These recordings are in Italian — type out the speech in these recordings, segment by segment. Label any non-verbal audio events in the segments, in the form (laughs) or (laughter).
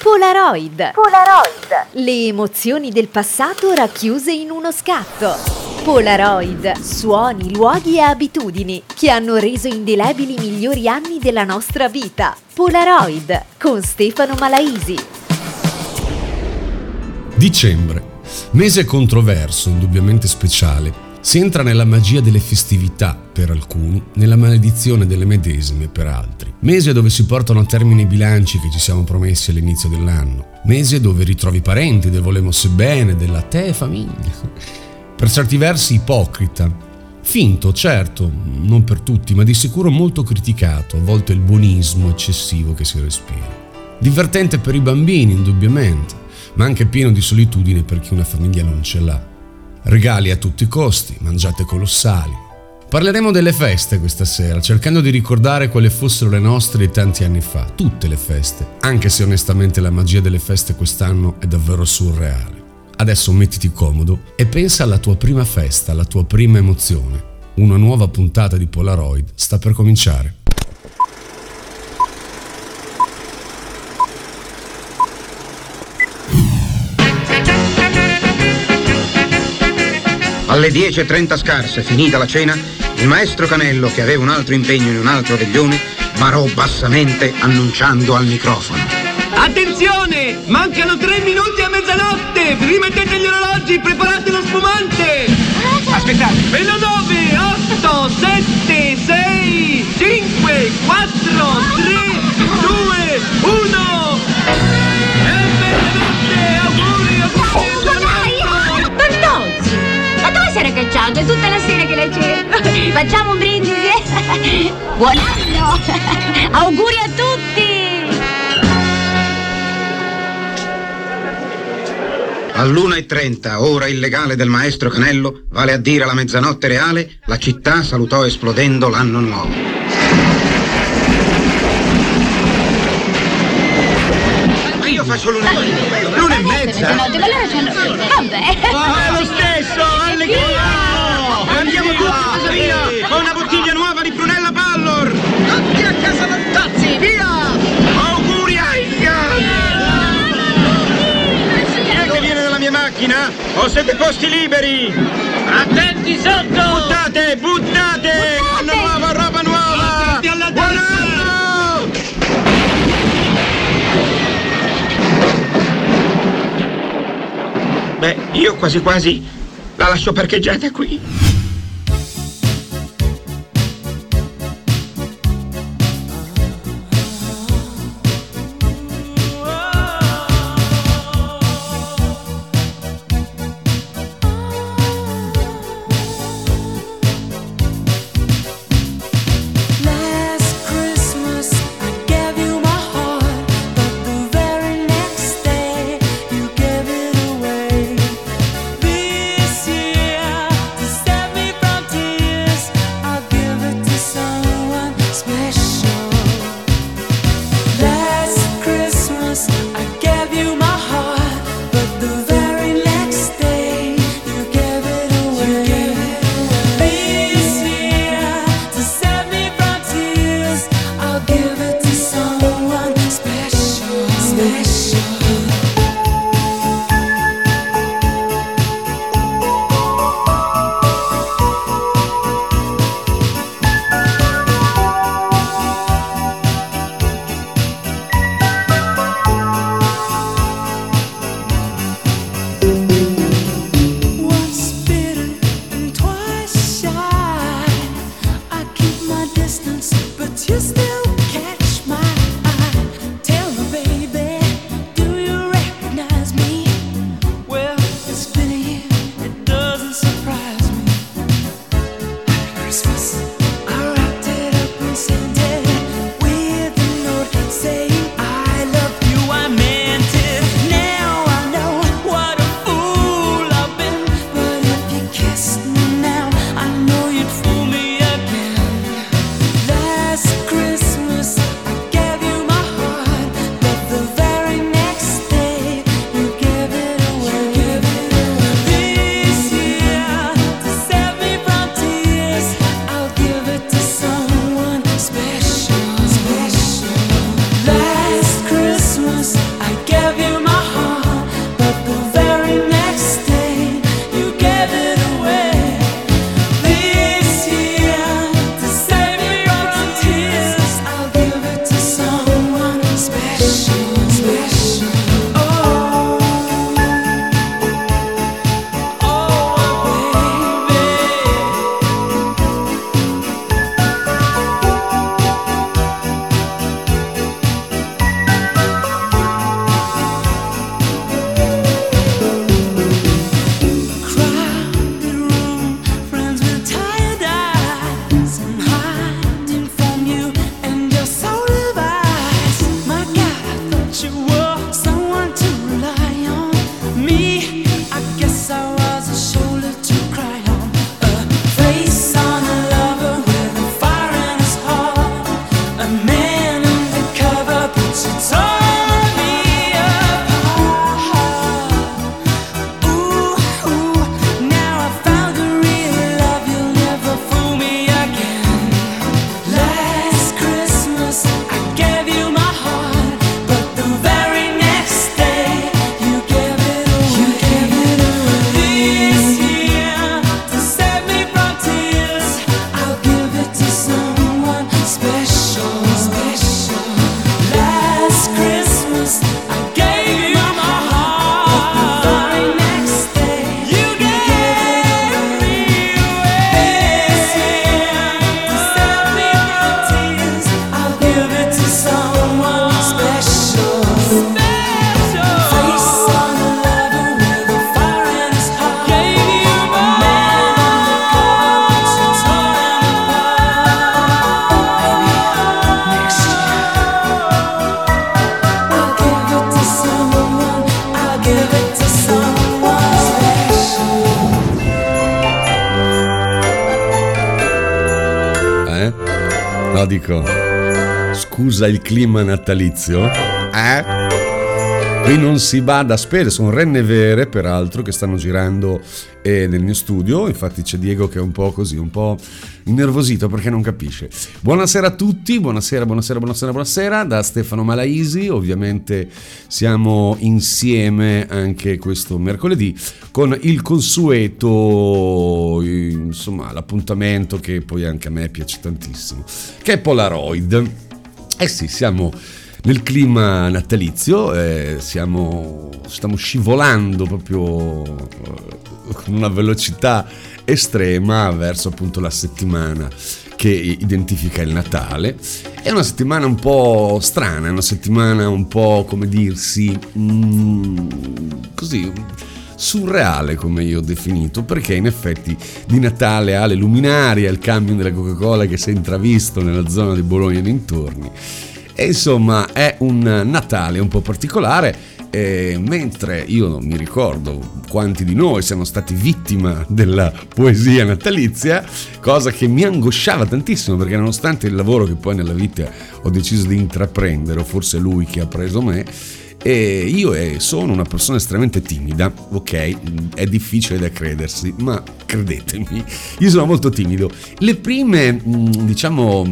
Polaroid. Polaroid. Le emozioni del passato racchiuse in uno scatto. Polaroid, suoni, luoghi e abitudini che hanno reso indelebili i migliori anni della nostra vita. Polaroid con Stefano Malaisi. Dicembre, mese controverso, indubbiamente speciale. Si entra nella magia delle festività per alcuni, nella maledizione delle medesime per altri. Mese dove si portano a termine i bilanci che ci siamo promessi all'inizio dell'anno. Mese dove ritrovi parenti del volemos bene, della te famiglia. Per certi versi ipocrita. Finto, certo, non per tutti, ma di sicuro molto criticato, a volte il buonismo eccessivo che si respira. Divertente per i bambini, indubbiamente, ma anche pieno di solitudine per chi una famiglia non ce l'ha. Regali a tutti i costi, mangiate colossali. Parleremo delle feste questa sera, cercando di ricordare quali fossero le nostre di tanti anni fa, tutte le feste, anche se onestamente la magia delle feste quest'anno è davvero surreale. Adesso mettiti comodo e pensa alla tua prima festa, alla tua prima emozione. Una nuova puntata di Polaroid sta per cominciare. Alle 10.30 scarse, finita la cena, il maestro Canello, che aveva un altro impegno in un altro veglione, barò bassamente annunciando al microfono. Attenzione! Mancano tre minuti a mezzanotte! Rimettete gli orologi, preparate lo spumante! Aspettate! Meno 9, 8, 7, 6, 5, 4, 3, cacciato? È tutta la sera che la (laughs) cerco! Facciamo un brindisi! (laughs) Buon anno! (laughs) Auguri a tutti! All'1.30, ora illegale del maestro Canello, vale a dire la mezzanotte reale, la città salutò esplodendo l'anno nuovo. Ma io faccio l'una l'una e mezza! Mezzanotte, ma loro c'hanno... Vabbè! Via! Auguri aia! Chi è che viene dalla mia macchina? Ho sette posti liberi! Attenti sotto! Buttate, buttate! Anno nuovo, roba nuova! Attenti alla Buon anno! Beh, io quasi quasi la lascio parcheggiata qui. No, dico, scusa il clima natalizio? Eh? Qui non si bada a spese, sono renne vere peraltro che stanno girando eh, nel mio studio, infatti c'è Diego che è un po' così, un po' innervosito perché non capisce. Buonasera a tutti, buonasera, buonasera, buonasera, buonasera da Stefano Malaisi, ovviamente siamo insieme anche questo mercoledì con il consueto, insomma l'appuntamento che poi anche a me piace tantissimo, che è Polaroid. Eh sì, siamo nel clima natalizio, eh, siamo, stiamo scivolando proprio eh, con una velocità estrema verso appunto la settimana che identifica il Natale. È una settimana un po' strana, è una settimana un po' come dirsi mm, così surreale come io ho definito perché in effetti di Natale ha le luminarie, il cambio della Coca-Cola che si è intravisto nella zona di Bologna e dintorni e insomma è un Natale un po' particolare, e mentre io non mi ricordo quanti di noi siamo stati vittima della poesia natalizia, cosa che mi angosciava tantissimo perché nonostante il lavoro che poi nella vita ho deciso di intraprendere, o forse lui che ha preso me, e io sono una persona estremamente timida, ok? È difficile da credersi, ma credetemi, io sono molto timido. Le prime, diciamo,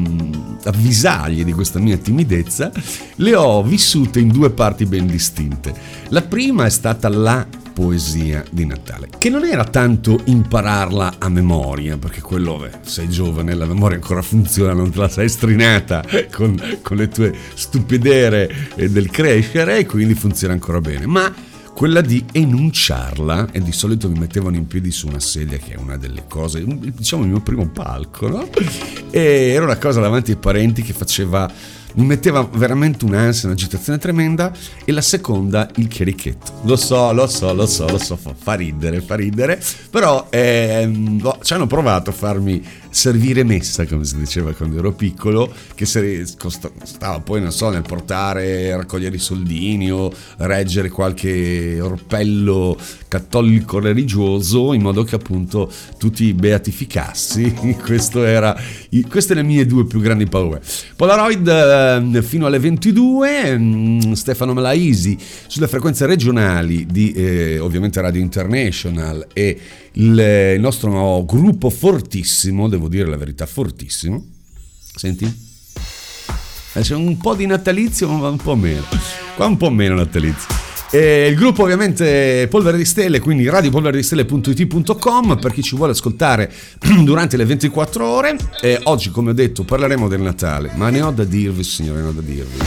avvisaglie di questa mia timidezza le ho vissute in due parti ben distinte. La prima è stata la poesia di Natale, che non era tanto impararla a memoria, perché quello, beh, sei giovane, la memoria ancora funziona, non te la sei strinata con, con le tue stupidere eh, del crescere e quindi funziona ancora bene, ma quella di enunciarla e di solito mi mettevano in piedi su una sedia che è una delle cose, diciamo il mio primo palco, no? E era una cosa davanti ai parenti che faceva mi metteva veramente un'ansia, un'agitazione tremenda e la seconda il chierichetto. Lo so, lo so, lo so, lo so, fa, ridere, fa ridere, però ehm, boh, ci hanno provato a farmi servire messa, come si diceva quando ero piccolo, che stava poi, non so, nel portare, raccogliere i soldini o reggere qualche orpello cattolico religioso in modo che appunto tu ti beatificassi. (laughs) Questo era, queste le mie due più grandi paure. Polaroid eh, fino alle 22, mm, Stefano Malaisi sulle frequenze regionali di eh, ovviamente Radio International e il nostro gruppo fortissimo, devo dire la verità, fortissimo. Senti? Eh, c'è un po' di natalizio, ma un po' meno. Qua un po' meno natalizio. E il gruppo ovviamente Polvere di Stelle, quindi radiopolveredistelle.it.com per chi ci vuole ascoltare (clears throat) durante le 24 ore. E oggi, come ho detto, parleremo del Natale, ma ne ho da dirvi, signore, ne ho da dirvi.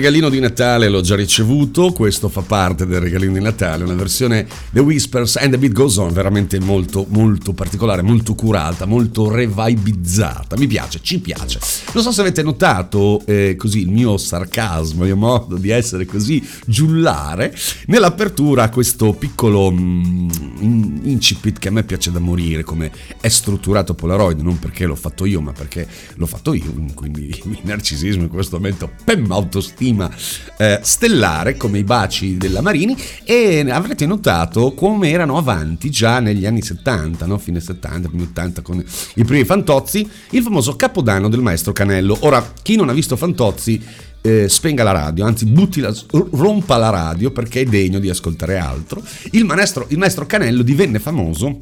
Regalino di Natale l'ho già ricevuto, questo fa parte del regalino di Natale, una versione The Whispers and the Beat Goes On, veramente molto molto particolare, molto curata, molto revibizzata, mi piace, ci piace. Non so se avete notato eh, così il mio sarcasmo, il mio modo di essere così giullare, nell'apertura questo piccolo mm, incipit che a me piace da morire, come è strutturato Polaroid, non perché l'ho fatto io, ma perché l'ho fatto io, quindi (laughs) il narcisismo in questo momento pem, autostima eh, stellare come i baci della Marini e avrete notato come erano avanti già negli anni 70, no? fine 70, primi 80 con i primi Fantozzi, il famoso capodanno del maestro Canello. Ora, chi non ha visto Fantozzi eh, spenga la radio, anzi butti la, rompa la radio perché è degno di ascoltare altro. Il maestro, il maestro Canello divenne famoso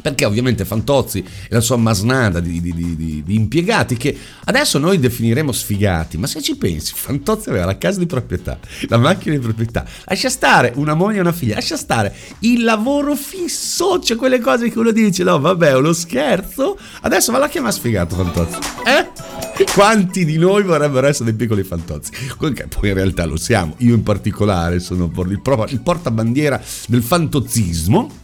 perché ovviamente Fantozzi e la sua masnada di, di, di, di, impiegati che adesso noi definiremo sfigati, ma se ci pensi, Fantozzi aveva la casa di proprietà, la macchina di proprietà, lascia stare una moglie e una figlia, lascia stare il lavoro fisso, c'è quelle cose che uno dice, no vabbè è uno scherzo, adesso va la chiama sfigato Fantozzi, eh? Quanti di noi vorrebbero essere dei piccoli fantozzi? Che poi in realtà lo siamo, io in particolare sono il portabandiera del fantozzismo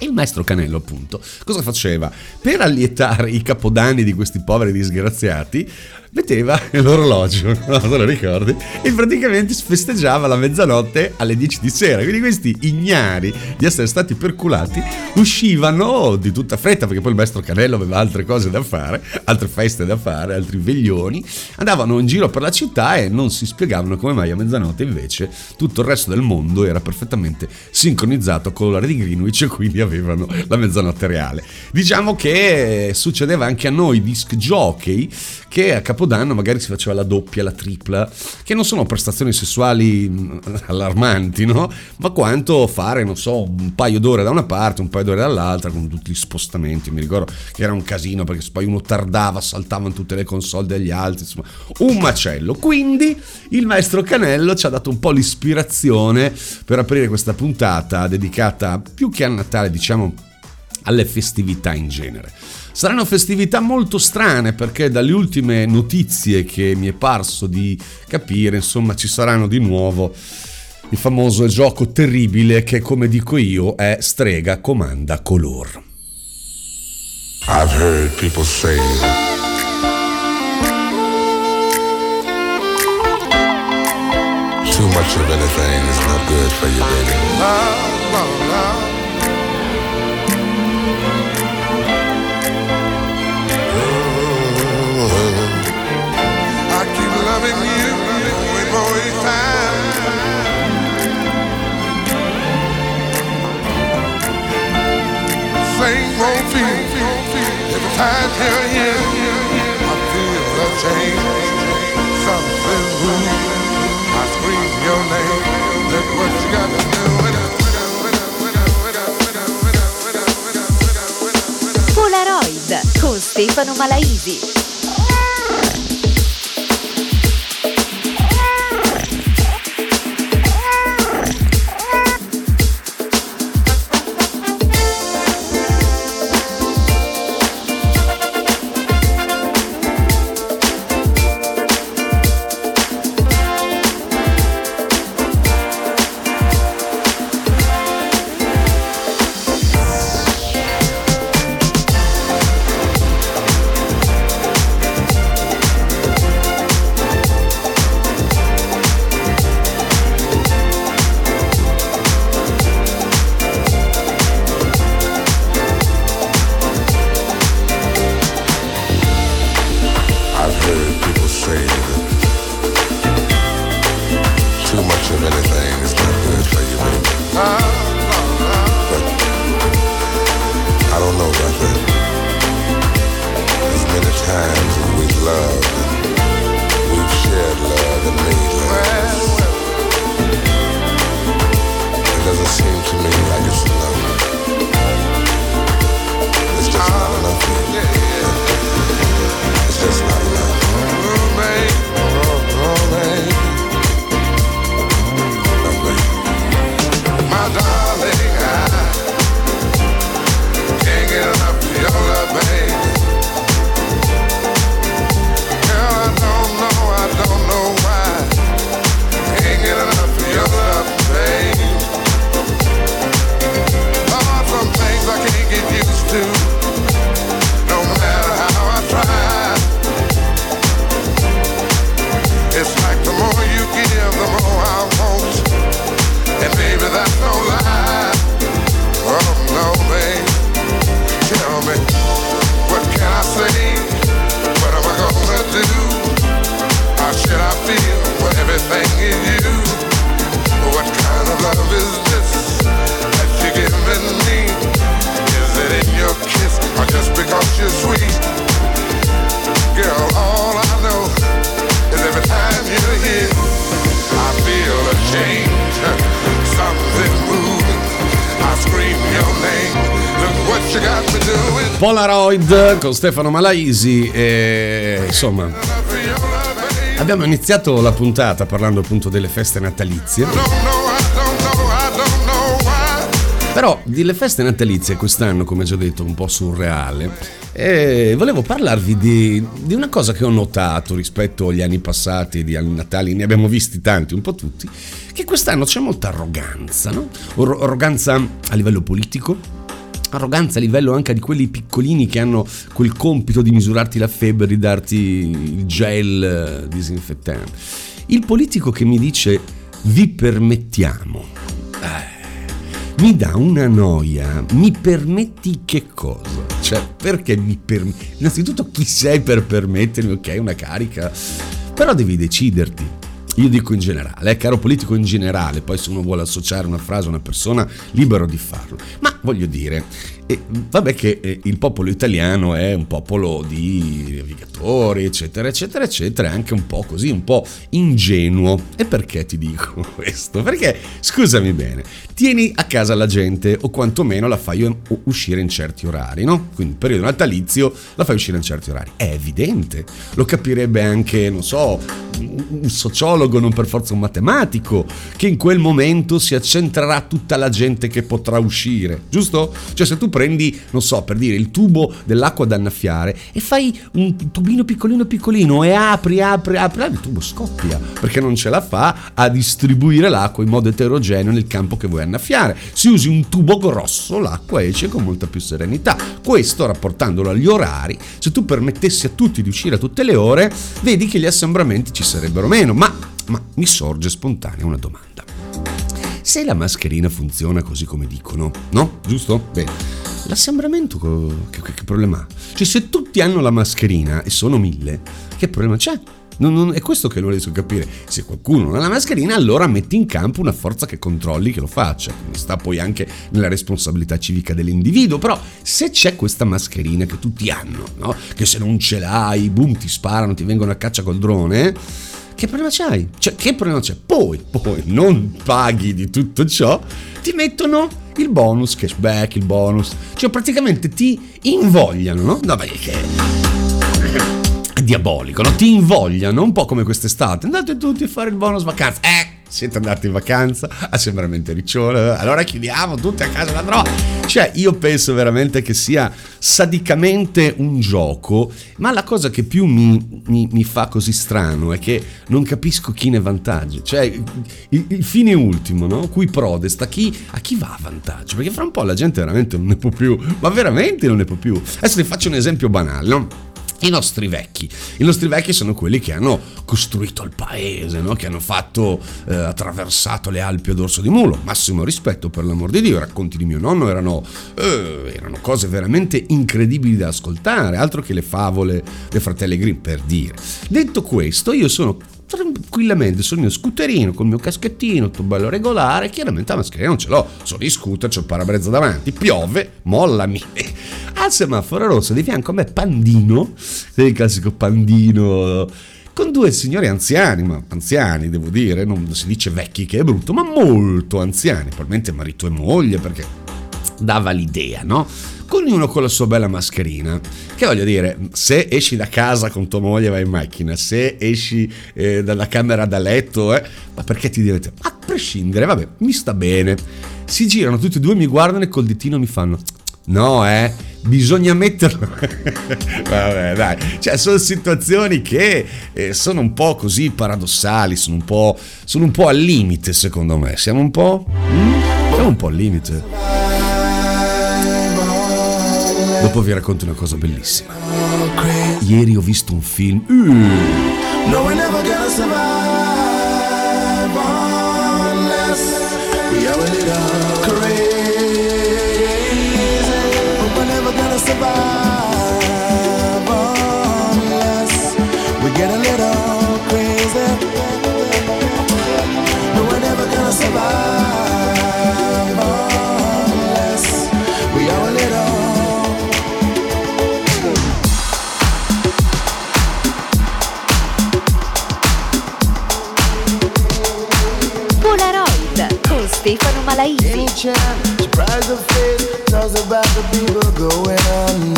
il maestro Canello, appunto, cosa faceva? Per allietare i capodanni di questi poveri disgraziati, metteva l'orologio, (laughs) no, te lo ricordi? E praticamente festeggiava la mezzanotte alle 10 di sera. Quindi questi ignari di essere stati perculati uscivano di tutta fretta, perché poi il maestro Canello aveva altre cose da fare, altre feste da fare, altri veglioni, andavano in giro per la città e non si spiegavano come mai a mezzanotte invece tutto il resto del mondo era perfettamente sincronizzato con l'ora di Greenwich e quindi avevano la mezzanotte reale. Diciamo che succedeva anche a noi disc jockey che a Capodanno magari si faceva la doppia, la tripla, che non sono prestazioni sessuali mm, allarmanti, no? Ma quanto fare, non so, un paio d'ore da una parte, un paio d'ore dall'altra, con tutti gli spostamenti. Mi ricordo che era un casino perché poi uno tardava, saltavano tutte le console degli altri, insomma, un macello. Quindi il maestro Canello ci ha dato un po' l'ispirazione per aprire questa puntata dedicata più che a Natale, diciamo, alle festività in genere. Saranno festività molto strane perché dalle ultime notizie che mi è parso di capire, insomma, ci saranno di nuovo il famoso gioco terribile che, come dico io, è strega comanda color. I've heard people say too much of anything is not good for you, baby. Polaroid con Stefano Malaisi. Polaroid con Stefano Malaisi e insomma abbiamo iniziato la puntata parlando appunto delle feste natalizie. Però delle feste natalizie quest'anno come già detto un po' surreale. E volevo parlarvi di, di una cosa che ho notato rispetto agli anni passati di anni natali ne abbiamo visti tanti un po' tutti che quest'anno c'è molta arroganza no? Arroganza a livello politico arroganza a livello anche di quelli piccolini che hanno quel compito di misurarti la febbre, di darti il gel eh, disinfettante. Il politico che mi dice vi permettiamo, eh, mi dà una noia, mi permetti che cosa? Cioè, perché mi permetti? Innanzitutto chi sei per permettermi, ok, una carica, però devi deciderti. Io dico in generale, eh, caro politico in generale, poi se uno vuole associare una frase a una persona, libero di farlo. Ma voglio dire, eh, vabbè che eh, il popolo italiano è un popolo di navigatori, eccetera, eccetera, eccetera, anche un po' così, un po' ingenuo. E perché ti dico (laughs) questo? Perché, scusami bene, tieni a casa la gente o quantomeno la fai uscire in certi orari, no? Quindi periodo natalizio la fai uscire in certi orari. È evidente, lo capirebbe anche, non so, un sociologo, non per forza un matematico, che in quel momento si accentrerà tutta la gente che potrà uscire, giusto? Cioè se tu prendi, non so, per dire il tubo dell'acqua da annaffiare e fai un tubino piccolino piccolino e apri, apri, apri, il tubo scoppia, perché non ce la fa a distribuire l'acqua in modo eterogeneo nel campo che vuoi annaffiare. Se usi un tubo grosso, l'acqua esce con molta più serenità. Questo, rapportandolo agli orari, se tu permettessi a tutti di uscire a tutte le ore, vedi che gli assembramenti ci sarebbero meno. Ma, ma mi sorge spontanea una domanda. Se la mascherina funziona così come dicono, no? Giusto? Bene. L'assembramento che, che- che problema ha? Cioè se tutti hanno la mascherina e sono mille, che problema c'è? Non- non- è questo che non riesco a capire. Se qualcuno non ha la mascherina, allora metti in campo una forza che controlli che lo faccia. Sta poi anche nella responsabilità civica dell'individuo. Però se c'è questa mascherina che tutti hanno, no? che se non ce l'hai, boom, ti sparano, ti vengono a caccia col drone, che problema c'hai? Cioè, che problema c'è? Poi, poi, non paghi di tutto ciò, ti mettono il bonus, cashback, il bonus. Cioè, praticamente ti invogliano, no? No, perché è diabolico, no? Ti invogliano, un po' come quest'estate. Andate tutti a fare il bonus vacanza. Eh, siete andati in vacanza? Ah, sei veramente riccione. Allora chiudiamo tutti a casa la droga. Cioè, io penso veramente che sia sadicamente un gioco, ma la cosa che più mi, mi- mi fa così strano è che non capisco chi ne vantaggia. Cioè, il, il fine ultimo, no? Cui prodesta, chi, a chi va a vantaggio? Perché fra un po' la gente veramente non ne può più, ma veramente non ne può più. Adesso ti faccio un esempio banale, no? I nostri vecchi. I nostri vecchi sono quelli che hanno costruito il paese, no? che hanno fatto, eh, attraversato le Alpi ad orso di mulo. Massimo rispetto per l'amor di Dio. I racconti di mio nonno erano, eh, erano cose veramente incredibili da ascoltare, altro che le favole dei fratelli Grimm, per dire. Detto questo, io sono tranquillamente sul mio scooterino, col mio caschettino, tutto bello regolare. Chiaramente la mascherina non ce l'ho, sono in scooter, c'ho il parabrezza davanti, piove, mollami. (laughs) Al semaforo rosso di fianco a me Pandino, il classico Pandino con due signori anziani, ma anziani devo dire, non si dice vecchi che è brutto, ma molto anziani, probabilmente marito e moglie perché dava l'idea, no? Ognuno con la sua bella mascherina. Che voglio dire, se esci da casa con tua moglie vai in macchina, se esci eh, dalla camera da letto, eh, ma perché ti deve... A prescindere, vabbè, mi sta bene. Si girano tutti e due, mi guardano e col ditino mi fanno... No, eh, bisogna metterlo. (laughs) Vabbè, dai. Cioè, sono situazioni che eh, sono un po' così paradossali, sono un po', sono un po' al limite, secondo me. Siamo un po'. mm? Siamo un po' al limite. Dopo vi racconto una cosa bellissima. Ieri ho visto un film. Uh, No, we're never gonna survive unless we are a little Polaroid con Stefano Malaisi. Any chance, surprise the face, tells about the people going under.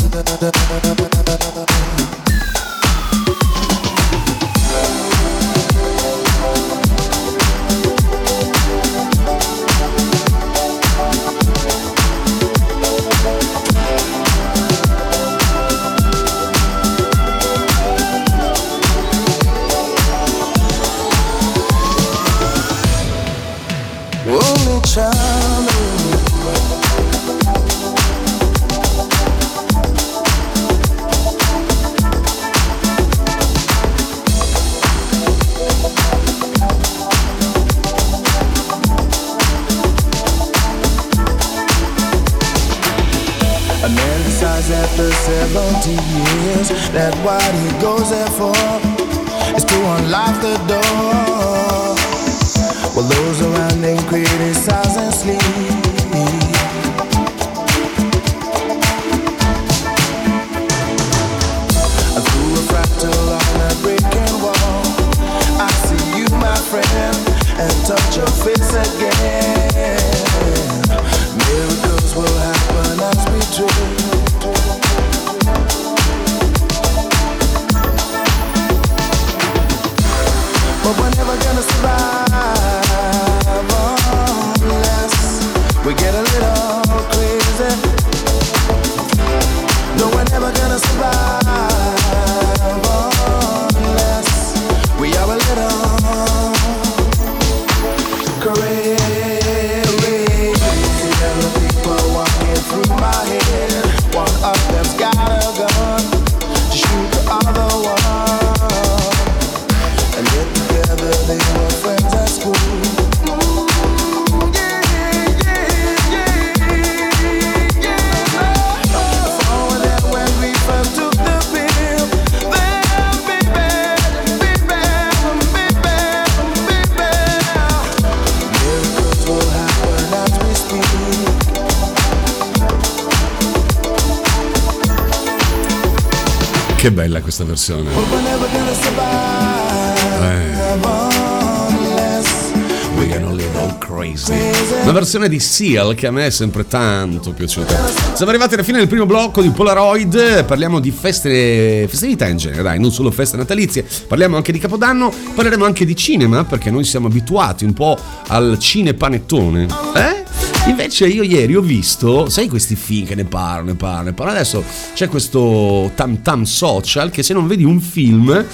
Only A man decides after 70 years that what he goes there for is to unlock the door. Che bella questa versione. Crazy. Una versione di Seal che a me è sempre tanto piaciuta. Siamo arrivati alla fine del primo blocco di Polaroid. Parliamo di feste, festività in genere, dai, non solo feste natalizie. Parliamo anche di Capodanno. Parleremo anche di cinema perché noi siamo abituati un po' al cinepanettone. Eh? Invece io ieri ho visto, sai questi film che ne parlano, ne parlano, ne parlano. Adesso c'è questo tam tam social che se non vedi un film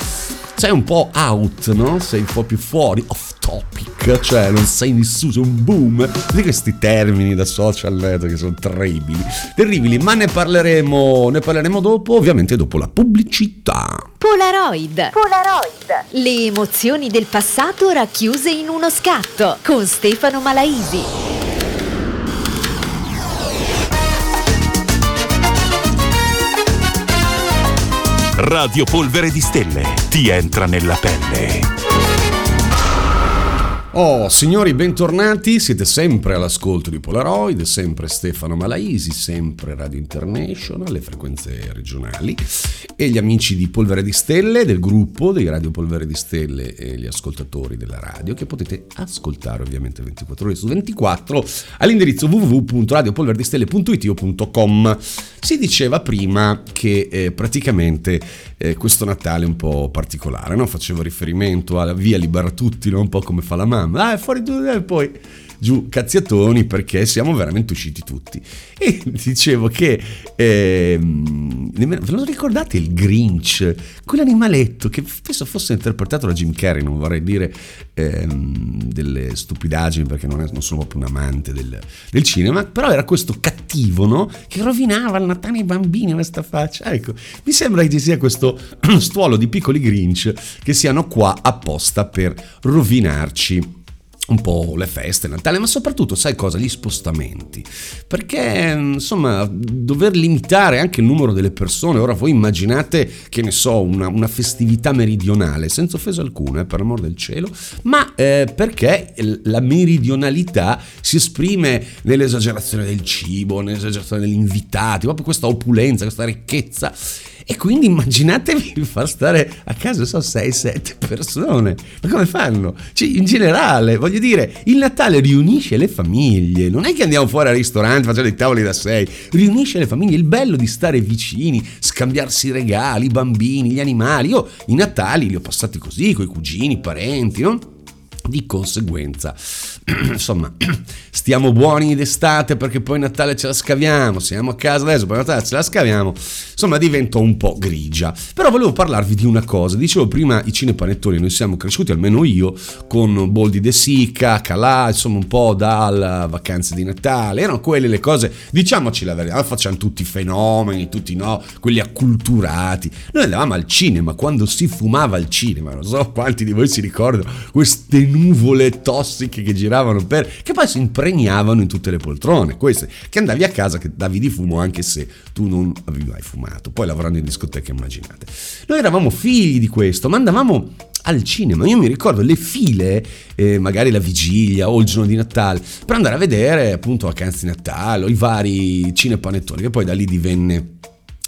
sei un po' out, no? Sei un po' più fuori, off topic, cioè non sei nessuno, sei un boom. Di questi termini da social network che sono terribili, terribili, ma ne parleremo, ne parleremo dopo, ovviamente dopo la pubblicità. Polaroid. Polaroid. Le emozioni del passato racchiuse in uno scatto con Stefano Malaisi. Radio Polvere di Stelle ti entra nella pelle. Oh, signori, bentornati, siete sempre all'ascolto di Polaroid, sempre Stefano Malaisi, sempre Radio International, le frequenze regionali e gli amici di Polvere di Stelle, del gruppo dei Radio Polvere di Stelle e gli ascoltatori della radio che potete ascoltare ovviamente 24 ore su 24 all'indirizzo www.radiopolveredistelle.it o .com. Si diceva prima che eh, praticamente eh, questo Natale è un po' particolare, no? facevo riferimento alla via libera tutti, no? un po' come fa la mamma, ah è fuori tu e poi giù cazziatoni perché siamo veramente usciti tutti. E (laughs) dicevo che nemmeno- ve lo ricordate il Grinch, quell'animaletto che penso fosse interpretato da Jim Carrey, non vorrei dire ehm, delle stupidaggini perché non, è- non sono proprio un amante del, del cinema, però era questo cattivo no? che rovinava il Natale ai bambini questa faccia. Ecco, mi sembra che ci sia questo (clears throat) stuolo di piccoli Grinch che siano qua apposta per rovinarci un po' le feste, Natale, ma soprattutto, sai cosa? Gli spostamenti. Perché, insomma, dover limitare anche il numero delle persone, ora voi immaginate, che ne so, una, una festività meridionale, senza offesa alcuna, eh, per amor del cielo, ma eh, perché la meridionalità si esprime nell'esagerazione del cibo, nell'esagerazione degli invitati, proprio questa opulenza, questa ricchezza. E quindi immaginatevi di far stare a casa, so, 6-7 persone. Ma come fanno? Cioè, in generale, voglio dire, il Natale riunisce le famiglie. Non è che andiamo fuori al ristorante, facciamo dei tavoli da 6. Riunisce le famiglie. Il bello di stare vicini, scambiarsi i regali, i bambini, gli animali. Io i Natali li ho passati così, con i cugini, i parenti, no? Di conseguenza, (clears throat) insomma, (clears throat) stiamo buoni d'estate perché poi Natale ce la scaviamo, siamo a casa adesso, poi Natale ce la scaviamo, insomma diventa un po' grigia. Però volevo parlarvi di una cosa, dicevo prima i cinepanettoni, noi siamo cresciuti, almeno io, con Boldi de Sica, Calà, insomma un po' dalle vacanze di Natale, erano quelle le cose, diciamoci la verità, facciamo tutti i fenomeni, tutti no, quelli acculturati. Noi andavamo al cinema quando si fumava al cinema, non so quanti di voi si ricordano queste nuvole tossiche che giravano per che poi si impregnavano in tutte le poltrone queste che andavi a casa che davi di fumo anche se tu non avevi mai fumato poi lavorando in discoteca immaginate. Noi eravamo figli di questo ma andavamo al cinema. Io mi ricordo le file eh, magari la vigilia o il giorno di Natale per andare a vedere appunto vacanze di Natale o i vari cinepanettoni che poi da lì divenne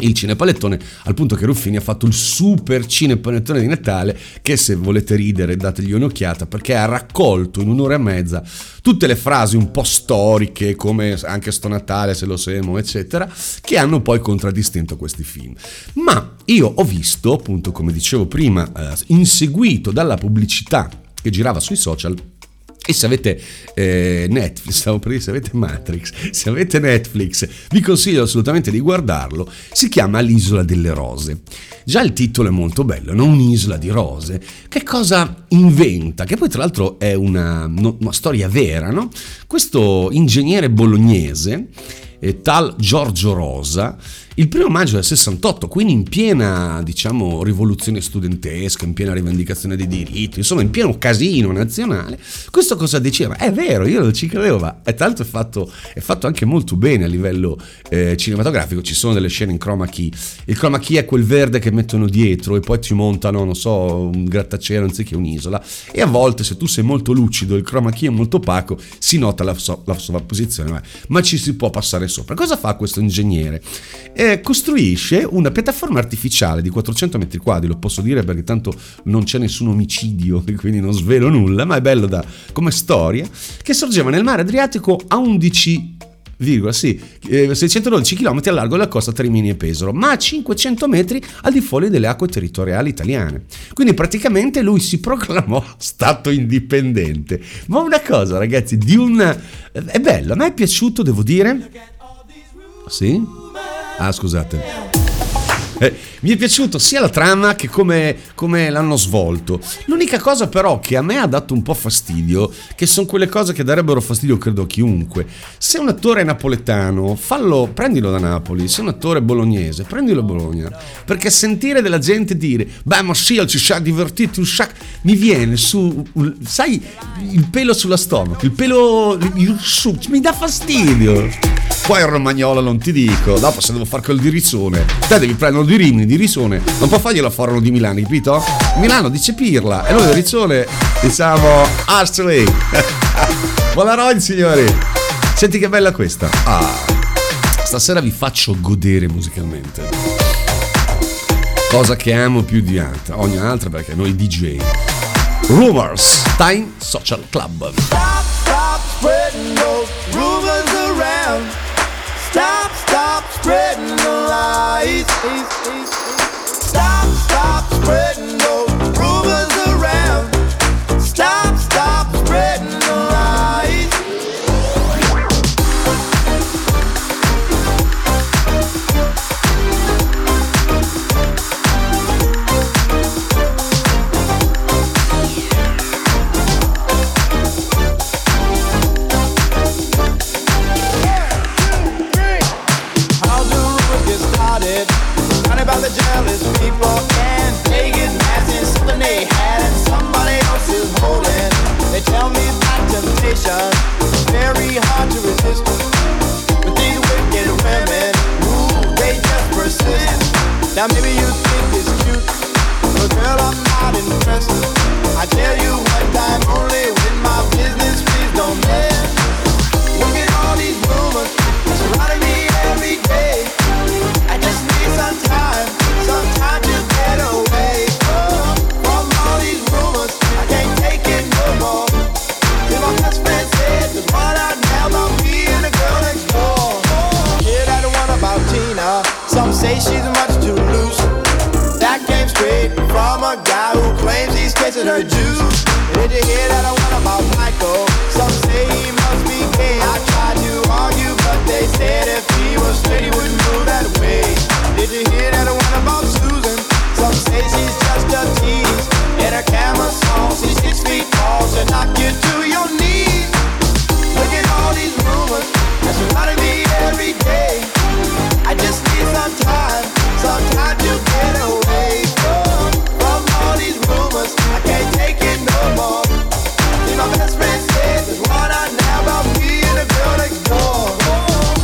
il cinepanettone al punto che Ruffini ha fatto il super cinepanettone di Natale che se volete ridere dategli un'occhiata perché ha raccolto in un'ora e mezza tutte le frasi un po' storiche come anche sto Natale se lo semo eccetera che hanno poi contraddistinto questi film. Ma io ho visto appunto come dicevo prima eh, inseguito dalla pubblicità che girava sui social e se avete eh, Netflix, (laughs) stavo per dire se avete Matrix, se avete Netflix, vi consiglio assolutamente di guardarlo. Si chiama L'isola delle rose. Già il titolo è molto bello, no? Un'isola di rose. Che cosa inventa? Che poi tra l'altro è una, una storia vera, no? Questo ingegnere bolognese, eh, tal Giorgio Rosa, il primo maggio del 68, quindi in piena, diciamo, rivoluzione studentesca, in piena rivendicazione dei diritti, insomma, in pieno casino nazionale, questo cosa diceva? È vero, io non ci credevo, ma è fatto, è fatto anche molto bene a livello eh, cinematografico, ci sono delle scene in chroma key. Il chroma key è quel verde che mettono dietro e poi ci montano, non so, un grattacielo anziché un'isola. E a volte, se tu sei molto lucido, il chroma key è molto opaco, si nota la, so- la sovrapposizione, ma, ma ci si può passare sopra. Cosa fa questo ingegnere? Eh, costruisce una piattaforma artificiale di 400 metri quadri, lo posso dire perché tanto non c'è nessun omicidio e (laughs) quindi non svelo nulla, ma è bello da, come storia, che sorgeva nel mare Adriatico a 11 virgola, sì, eh, 612 km al largo della costa tra Rimini e Pesaro, ma a 500 metri al di fuori delle acque territoriali italiane. Quindi praticamente lui si (laughs) proclamò stato indipendente. Ma una cosa, ragazzi, di un... è bello, a me è piaciuto, devo dire... Sì? Ah, scusate. Eh, mi è piaciuto sia la trama che come, come l'hanno svolto. L'unica cosa però che a me ha dato un po' fastidio, che sono quelle cose che darebbero fastidio credo a chiunque. Se un attore è napoletano, fallo, prendilo da Napoli. Se un attore è bolognese, prendilo a Bologna. Perché sentire della gente dire, beh ma sì, ci siamo divertiti un sacco, mi viene su, sai, il pelo sulla stomaco, il pelo, il, su, mi dà fastidio. Poi il romagnolo non ti dico, dopo se devo fare quello di Rissone, te devi prendere di Rimini, di Risone, non può farglielo a Forono di Milano, capito? Milano dice Pirla e noi di Rissone diciamo Ashley. Polaroid (laughs) signori, senti che bella questa. Ah, stasera vi faccio godere musicalmente. Cosa che amo più di altra, ogni altra perché noi DJ. Rumors, Time Social Club. Stop spreading spreading the lies. Stop, stop spreading those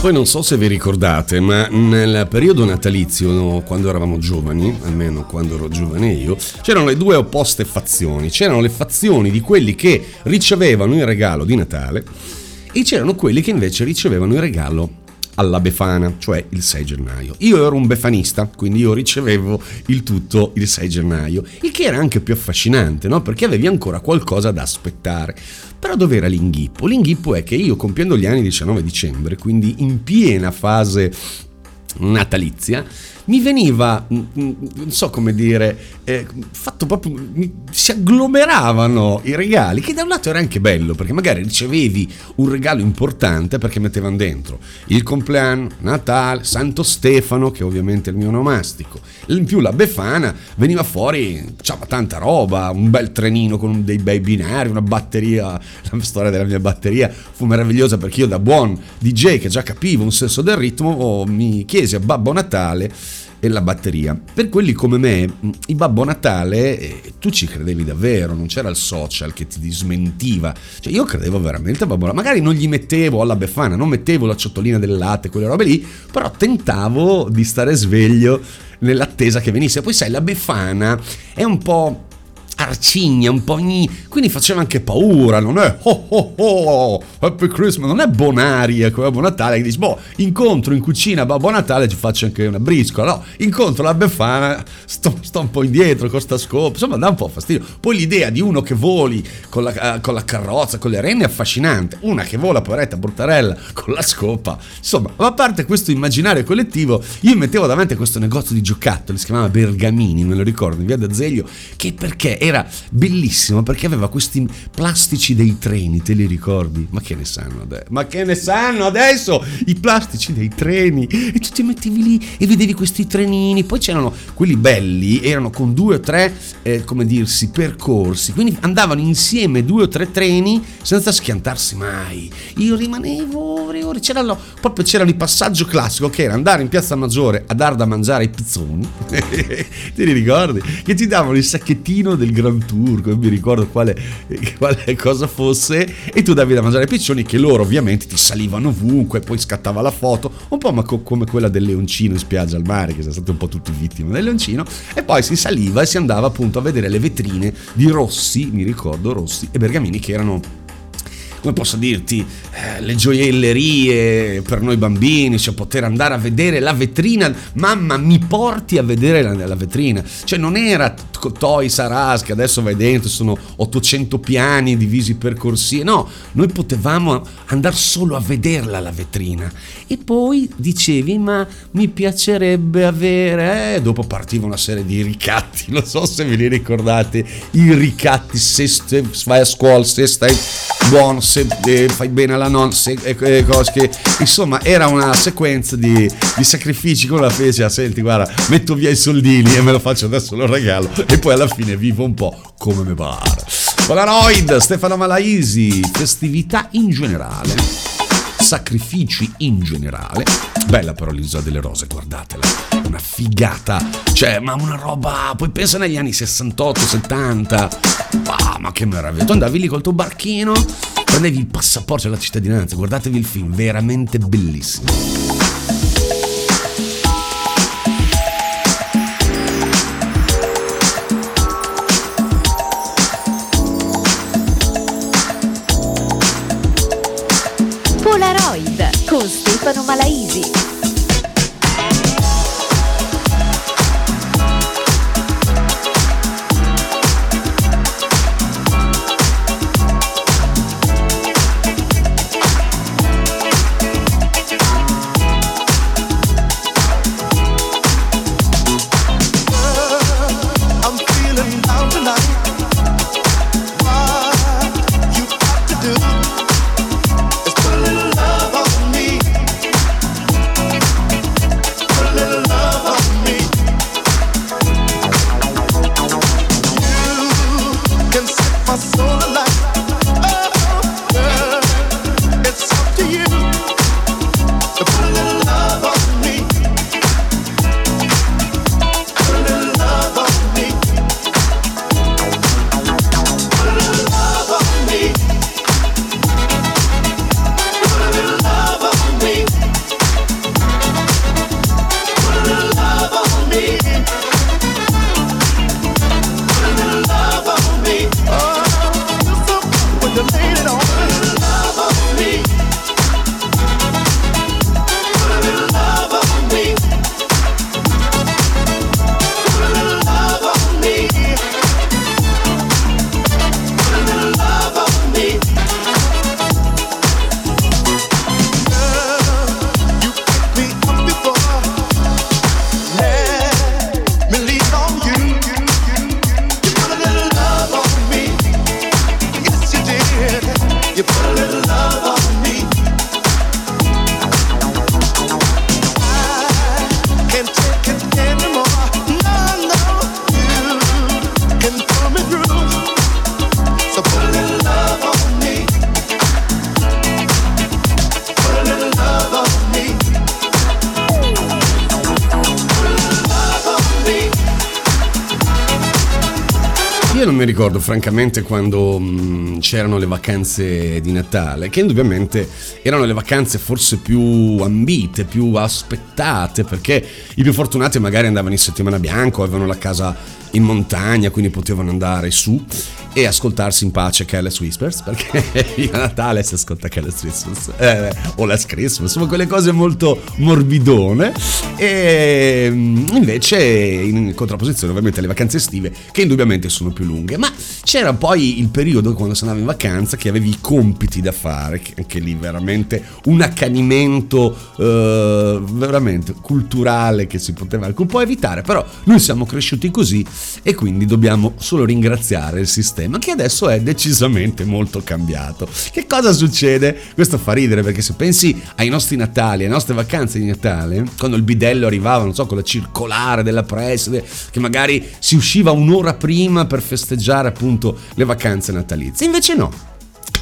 Poi non so se vi ricordate, ma nel periodo natalizio, no, quando eravamo giovani, almeno quando ero giovane io, c'erano le due opposte fazioni. C'erano le fazioni di quelli che ricevevano il regalo di Natale e c'erano quelli che invece ricevevano il regalo alla Befana, cioè il 6 gennaio. Io ero un befanista, quindi io ricevevo il tutto il 6 gennaio, il che era anche più affascinante, no? Perché avevi ancora qualcosa da aspettare. Però dov'era l'inghippo? L'inghippo è che io compiendo gli anni 19 dicembre, quindi in piena fase natalizia, mi veniva, mm, mm, non so come dire, eh, fatto proprio, si agglomeravano i regali, che da un lato era anche bello, perché magari ricevevi un regalo importante perché mettevano dentro il compleanno, Natale, Santo Stefano, che ovviamente è il mio onomastico, in più la Befana veniva fuori, c'aveva tanta roba, un bel trenino con dei bei binari, una batteria, (laughs) la storia della mia batteria fu meravigliosa perché io da buon DJ che già capivo un senso del ritmo mi chiesi a Babbo Natale e la batteria. Per quelli come me, mh, il Babbo Natale, eh, tu ci credevi davvero, non c'era il social che ti dismentiva. Cioè io credevo veramente a Babbo Natale. Magari non gli mettevo alla befana, non mettevo la ciotolina del latte, quelle robe lì, però tentavo di stare sveglio nell'attesa che venisse. Poi sai, la befana è un po' arcigna, un po' gni, quindi faceva anche paura, non è oh oh oh, Happy Christmas, non è bonaria come Babbo Natale che dici, boh, incontro in cucina Babbo Natale ci faccio anche una briscola, no, incontro la Befana, sto, sto un po' indietro con sta scopa, insomma dà un po' fastidio. Poi l'idea di uno che voli con la, eh, con la carrozza, con le renne è affascinante, una che vola poveretta bruttarella con la scopa, insomma, ma a parte questo immaginario collettivo, io mettevo davanti a questo negozio di giocattoli, si chiamava Bergamini, me lo ricordo, in via d'Azeglio, che perché era bellissimo, perché aveva questi plastici dei treni, te li ricordi? Ma che ne sanno adesso? Ma che ne sanno adesso? I plastici dei treni, e tu ti mettevi lì e vedevi questi trenini, poi c'erano quelli belli, erano con due o tre, eh, come dirsi, percorsi, quindi andavano insieme due o tre treni senza schiantarsi mai. Io rimanevo ore e ore, c'erano, proprio c'era il passaggio classico che era andare in piazza Maggiore a dar da mangiare ai pizzoni, (laughs) ti ricordi? Che ti davano il sacchettino del Gran Turco, non mi ricordo quale, quale cosa fosse, e tu davi da mangiare ai piccioni che loro ovviamente ti salivano ovunque, poi scattava la foto, un po' co- come quella del leoncino in spiaggia al mare, che siamo stati un po' tutti vittime del leoncino, e poi si saliva e si andava appunto a vedere le vetrine di Rossi, mi ricordo Rossi e Bergamini che erano come posso dirti, eh, le gioiellerie per noi bambini, cioè poter andare a vedere la vetrina, mamma mi porti a vedere la, la vetrina, cioè non era Toys R che adesso vai dentro, sono 800 piani divisi per corsie, no, noi potevamo andare solo a vederla la vetrina. E poi dicevi ma mi piacerebbe avere, eh, dopo partiva una serie di ricatti, (laughs) non so se ve li ricordate, i ricatti se vai a scuola, se stai buono, se eh, fai bene alla nonna, se eh, eh, cose che insomma era una sequenza di, di sacrifici come la fece, ah, senti guarda, metto via i soldini e me lo faccio adesso lo regalo e poi alla fine vivo un po' come mi pare. Polaroid, Stefano Malaisi, festività in generale, sacrifici in generale. Bella però l'isola delle rose, guardatela, una figata, cioè ma una roba, poi pensa negli anni 68, 70, ah, ma che meraviglia, tu andavi lì col tuo barchino, prendevi il passaporto e la cittadinanza, guardatevi il film, veramente bellissimo. Francamente quando mh, c'erano le vacanze di Natale, che indubbiamente erano le vacanze forse più ambite, più aspettate, perché i più fortunati magari andavano in settimana bianca, avevano la casa in montagna, quindi potevano andare su e ascoltarsi in pace Careless Whispers, perché (laughs) a Natale si ascolta Careless Whispers, eh, o Last Christmas, insomma quelle cose molto morbidone, e mh, invece in contrapposizione ovviamente alle vacanze estive, che indubbiamente sono più lunghe, ma c'era poi il periodo quando si andava in vacanza che avevi i compiti da fare, che anche lì veramente un accanimento eh, veramente culturale che si poteva anche un po' evitare, però noi siamo cresciuti così e quindi dobbiamo solo ringraziare il sistema che adesso è decisamente molto cambiato. Che cosa succede? Questo fa ridere perché se pensi ai nostri Natali, alle nostre vacanze di Natale, quando il bidello arrivava, non so, con la circolare della preside, che magari si usciva un'ora prima per festeggiare appunto le vacanze natalizie, invece no.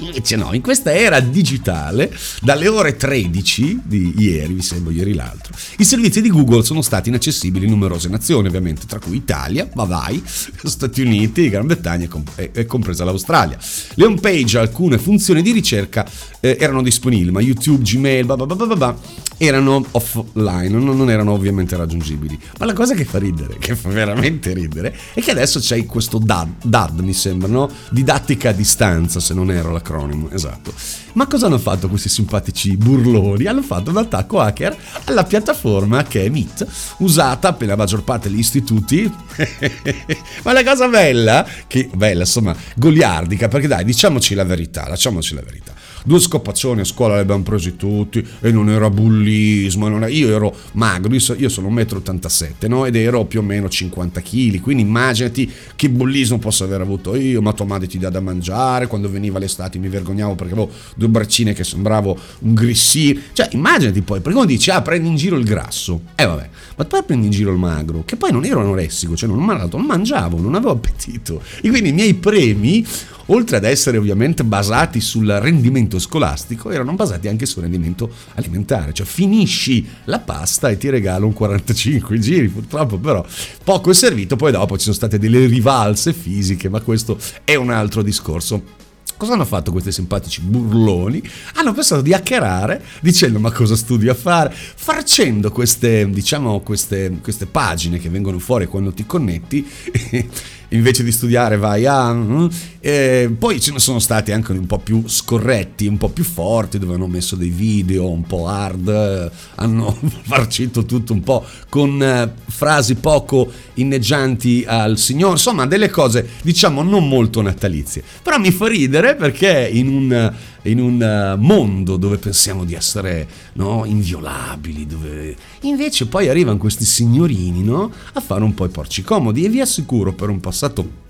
Invece no, in questa era digitale, dalle ore 13 di ieri, mi sembra ieri l'altro, i servizi di Google sono stati inaccessibili in numerose nazioni, ovviamente, tra cui Italia, ma vai, (laughs) Stati Uniti, Gran Bretagna e com- compresa l'Australia. Le home page, alcune funzioni di ricerca eh, erano disponibili, ma YouTube, Gmail, bah bah bah bah, erano offline, non, erano ovviamente raggiungibili. Ma la cosa che fa ridere, che fa veramente ridere, è che adesso c'è questo DAD, DAD mi sembra, no? Didattica a distanza, se non ero l'acronimo, esatto. Ma cosa hanno fatto questi simpatici burloni? Hanno fatto un attacco hacker alla piattaforma che è Meet, usata per la maggior parte degli istituti. (laughs) Ma la cosa bella, che bella insomma, goliardica, perché dai, diciamoci la verità, lasciamoci la verità. Due scopaccioni a scuola li abbiamo presi tutti e non era bullismo. non era- Io ero magro, io so- io sono 1,87 m no? ed ero più o meno 50 kg. Quindi immaginati che bullismo posso aver avuto io. Ma tua madre ti dà da mangiare. Quando veniva l'estate mi vergognavo perché avevo due braccine che sembravo un grissino. Cioè, immaginati poi, perché uno dice, ah, prendi in giro il grasso. Eh vabbè, ma poi prendi in giro il magro, che poi non ero anoressico, cioè non, non mangiavo, non avevo appetito. E quindi i miei premi oltre ad essere ovviamente basati sul rendimento scolastico, erano basati anche sul rendimento alimentare. Cioè finisci la pasta e ti regalo un 45 giri, purtroppo però poco è servito, poi dopo ci sono state delle rivalse fisiche, ma questo è un altro discorso. Cosa hanno fatto questi simpatici burloni? Hanno pensato di hackerare dicendo ma cosa studi a fare? Facendo queste, diciamo, queste, queste pagine che vengono fuori quando ti connetti (laughs) invece di studiare vai a... mm, eh, poi ce ne sono stati anche un po' più scorretti, un po' più forti, dove hanno messo dei video un po' hard, hanno (laughs) farcito tutto un po' con eh, frasi poco inneggianti al Signore, insomma delle cose diciamo non molto natalizie. Però mi fa ridere perché in un in un eh, mondo dove pensiamo di essere no, inviolabili, dove invece poi arrivano questi signorini no, a fare un po' i porci comodi. E vi assicuro per un passato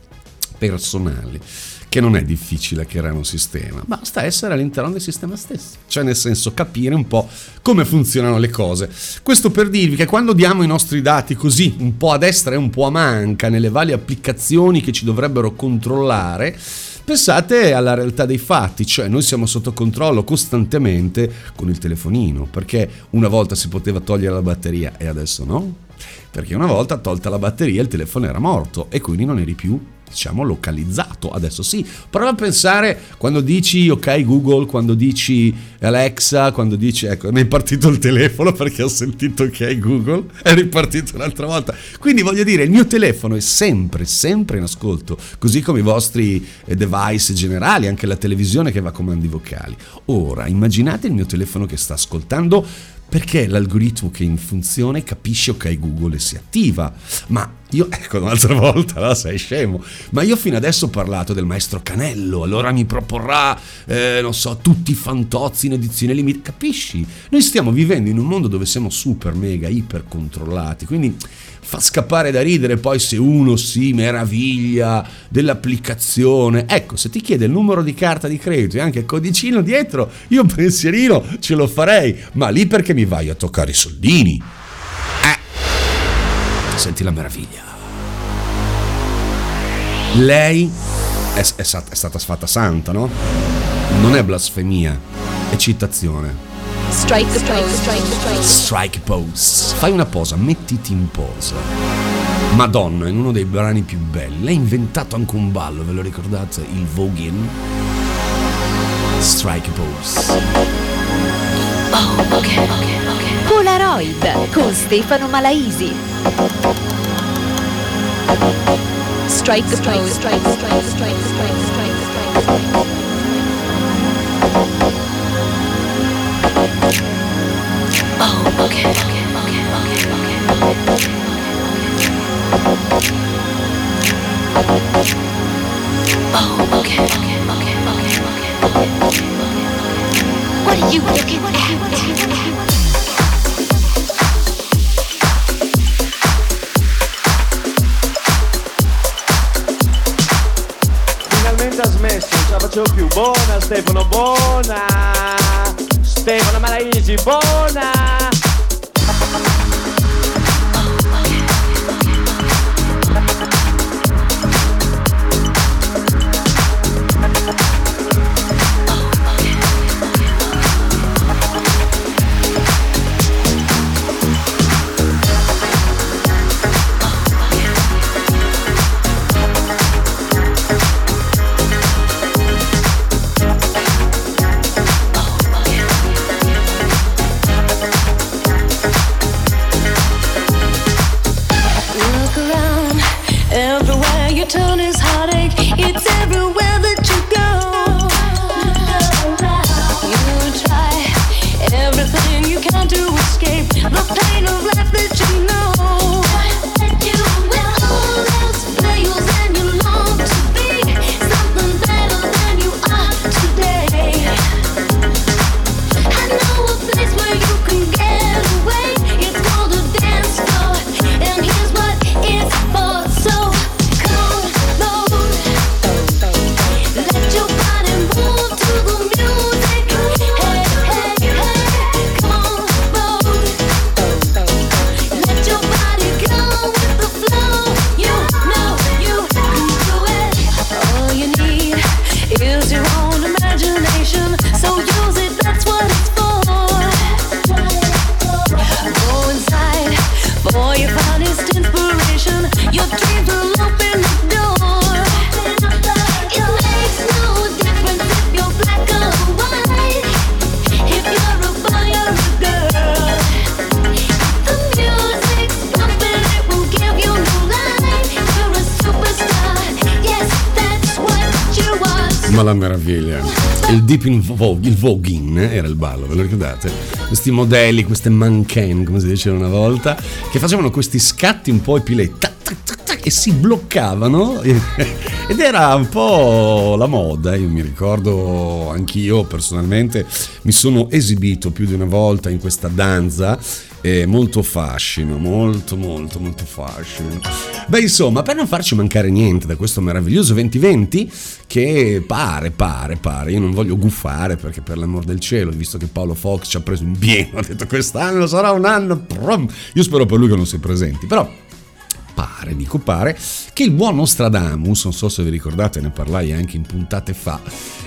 personale che non è difficile creare un sistema, basta essere all'interno del sistema stesso, cioè nel senso capire un po' come funzionano le cose. Questo per dirvi che quando diamo i nostri dati così, un po' a destra e un po' a manca, nelle varie applicazioni che ci dovrebbero controllare, Pensate alla realtà dei fatti, cioè noi siamo sotto controllo costantemente con il telefonino, perché una volta si poteva togliere la batteria e adesso no? Perché una volta tolta la batteria il telefono era morto e quindi non eri più diciamo localizzato. Adesso sì prova a pensare quando dici ok Google quando dici Alexa quando dici ecco mi è partito il telefono perché ho sentito ok Google è ripartito un'altra volta. Quindi voglio dire il mio telefono è sempre sempre in ascolto così come i vostri eh, device generali anche la televisione che va a comandi vocali. Ora immaginate il mio telefono che sta ascoltando perché l'algoritmo che è in funzione capisce ok Google e si attiva. Ma io, (laughs) ecco, un'altra volta, no, sei scemo. Ma io fino adesso ho parlato del maestro Canello, allora mi proporrà, eh, non so, tutti i fantozzi in edizione limitata. Capisci? Noi stiamo vivendo in un mondo dove siamo super, mega, iper controllati, quindi fa scappare da ridere poi se uno si meraviglia dell'applicazione. Ecco, se ti chiede il numero di carta di credito e anche il codicino dietro, io un pensierino ce lo farei, ma lì perché mi vai a toccare i soldini? Eh, senti la meraviglia. Lei è, è è stata fatta santa, no? Non è blasfemia, è citazione. Strike pose, strike pose. Strike. Fai una posa, mettiti in posa. Madonna, in uno dei brani più belli. Lei ha inventato anche un ballo, ve lo ricordate? Il voguing. Strike pose. Polaroid con Stefano Malaisi. Strike the pose, strike strike strike strike strike the strike What are you looking at? Finalmente ha smesso, non ce la facevo più. Buona Stefano, buona! Stefano Malaisi, buona! Look la meraviglia. Il deep in vogue, il voguing era il ballo, ve lo ricordate? Questi modelli, queste mannequin, come si diceva una volta, che facevano questi scatti un po' tac, e si bloccavano (laughs) ed era un po' la moda, io mi ricordo anch'io personalmente mi sono esibito più di una volta in questa danza e molto fascino, molto molto molto fascino. Beh insomma, per non farci mancare niente da questo meraviglioso 2020 che pare, pare, pare, io non voglio guffare perché per l'amor del cielo, visto che Paolo Fox ci ha preso in pieno, (laughs) ha detto quest'anno sarà un anno, prom. io spero per lui che non si presenti, però pare, dico pare, che il buon Nostradamus, non so se vi ricordate, ne parlai anche in puntate fa,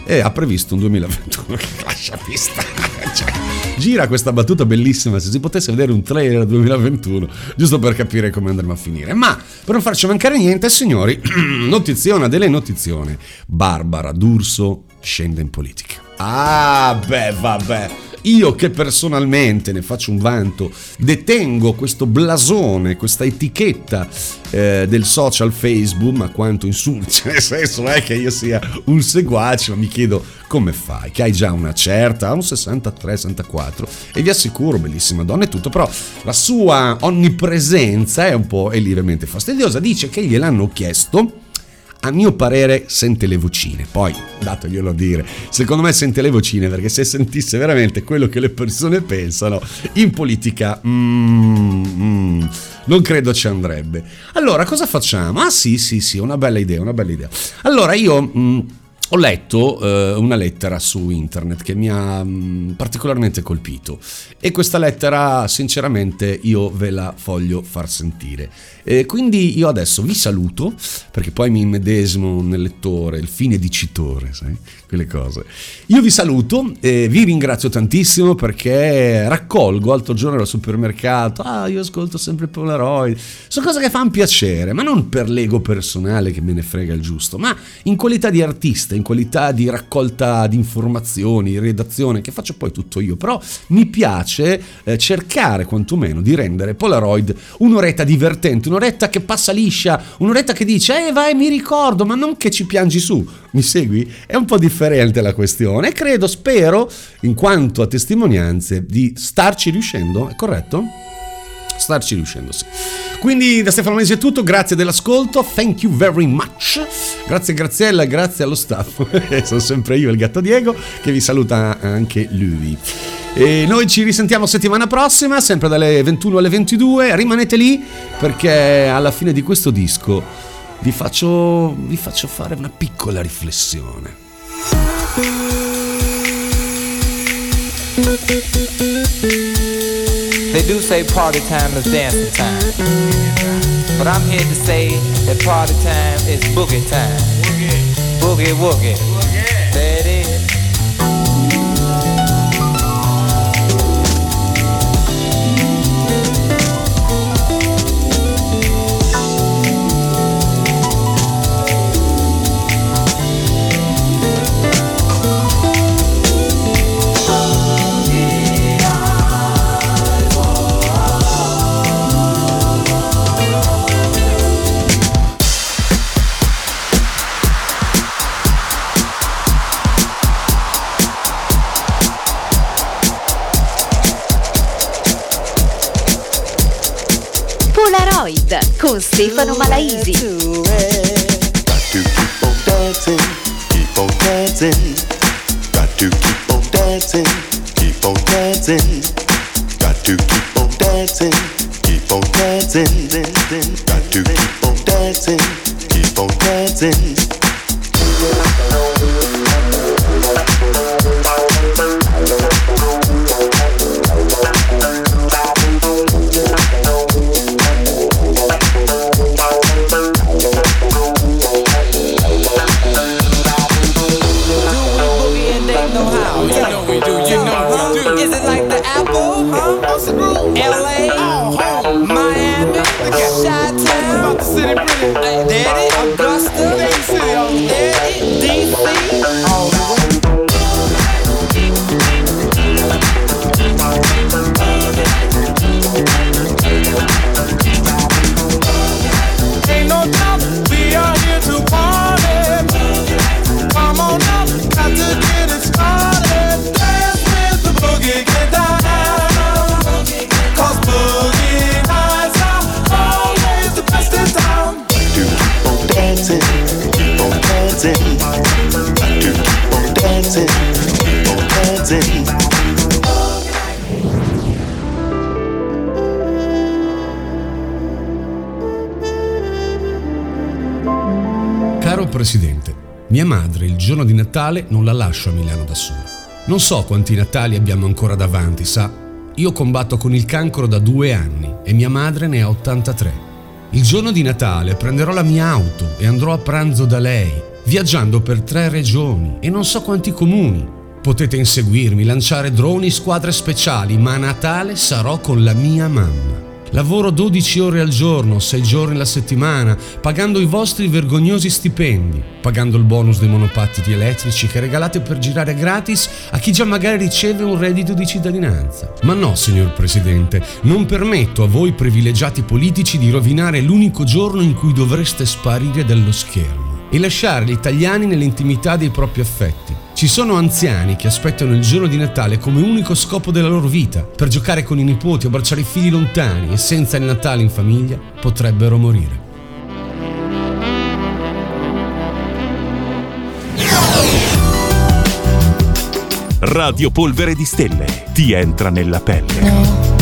eh, ha previsto un 2021 (laughs) che lascia pista. (laughs) Cioè, gira questa battuta bellissima, se si potesse vedere un trailer 2021, giusto per capire come andremo a finire. Ma, per non farci mancare niente, signori, (clears throat) notiziona delle notizione. Barbara D'Urso scende in politica. Ah, beh, vabbè. Io che personalmente ne faccio un vanto, detengo questo blasone, questa etichetta eh, del social Facebook, ma quanto insulti, (laughs) cioè, nel senso è che io sia un seguace, ma mi chiedo come fai, che hai già una certa, un 63-64 e vi assicuro, bellissima donna e tutto, però la sua onnipresenza è un po' è lievemente fastidiosa, dice che gliel'hanno chiesto a mio parere sente le vocine. Poi, dateglielo a dire, secondo me sente le vocine perché se sentisse veramente quello che le persone pensano, in politica mm, mm, non credo ci andrebbe. Allora, cosa facciamo? Ah sì, sì, sì, una bella idea, una bella idea. Allora, io... mm, ho letto eh, una lettera su internet che mi ha mm, particolarmente colpito e questa lettera sinceramente io ve la voglio far sentire. E quindi io adesso vi saluto perché poi mi immedesimo nel lettore, il fine dicitore, sai? quelle cose. Io vi saluto e vi ringrazio tantissimo perché raccolgo l'altro giorno al supermercato, ah io ascolto sempre Polaroid, sono cose che fanno piacere, ma non per l'ego personale che me ne frega il giusto, ma in qualità di artista, in qualità di raccolta di informazioni, redazione, che faccio poi tutto io, però mi piace eh, cercare quantomeno di rendere Polaroid un'oretta divertente, un'oretta che passa liscia, un'oretta che dice, eh vai mi ricordo, ma non che ci piangi su, mi segui? È un po' differente la questione credo, spero, in quanto a testimonianze, di starci riuscendo, è corretto? Starci riuscendo, sì. Quindi da Stefano Mesi è tutto, grazie dell'ascolto, thank you very much. Grazie Graziella, grazie allo staff, (laughs) sono sempre io il gatto Diego che vi saluta anche lui. E noi ci risentiamo settimana prossima, sempre dalle 21 alle 22, rimanete lì perché alla fine di questo disco vi faccio, vi faccio fare una piccola riflessione. They do say party time is dancing time. But I'm here to say that party time is boogie time. Boogie woogie. Polaroid con Stefano Malaisi. Mia madre il giorno di Natale non la lascio a Milano da sola. Non so quanti Natali abbiamo ancora davanti, sa? Io combatto con il cancro da due anni e mia madre ne ha 83. Il giorno di Natale prenderò la mia auto e andrò a pranzo da lei, viaggiando per tre regioni e non so quanti comuni. Potete inseguirmi, lanciare droni, squadre speciali, ma a Natale sarò con la mia mamma. Lavoro 12 ore al giorno, 6 giorni alla settimana, pagando i vostri vergognosi stipendi, pagando il bonus dei monopattini elettrici che regalate per girare gratis a chi già magari riceve un reddito di cittadinanza. Ma no, signor Presidente, non permetto a voi privilegiati politici di rovinare l'unico giorno in cui dovreste sparire dallo schermo e lasciare gli italiani nell'intimità dei propri affetti. Ci sono anziani che aspettano il giorno di Natale come unico scopo della loro vita, per giocare con i nipoti o abbracciare i figli lontani e senza il Natale in famiglia potrebbero morire. Radio Polvere di Stelle ti entra nella pelle.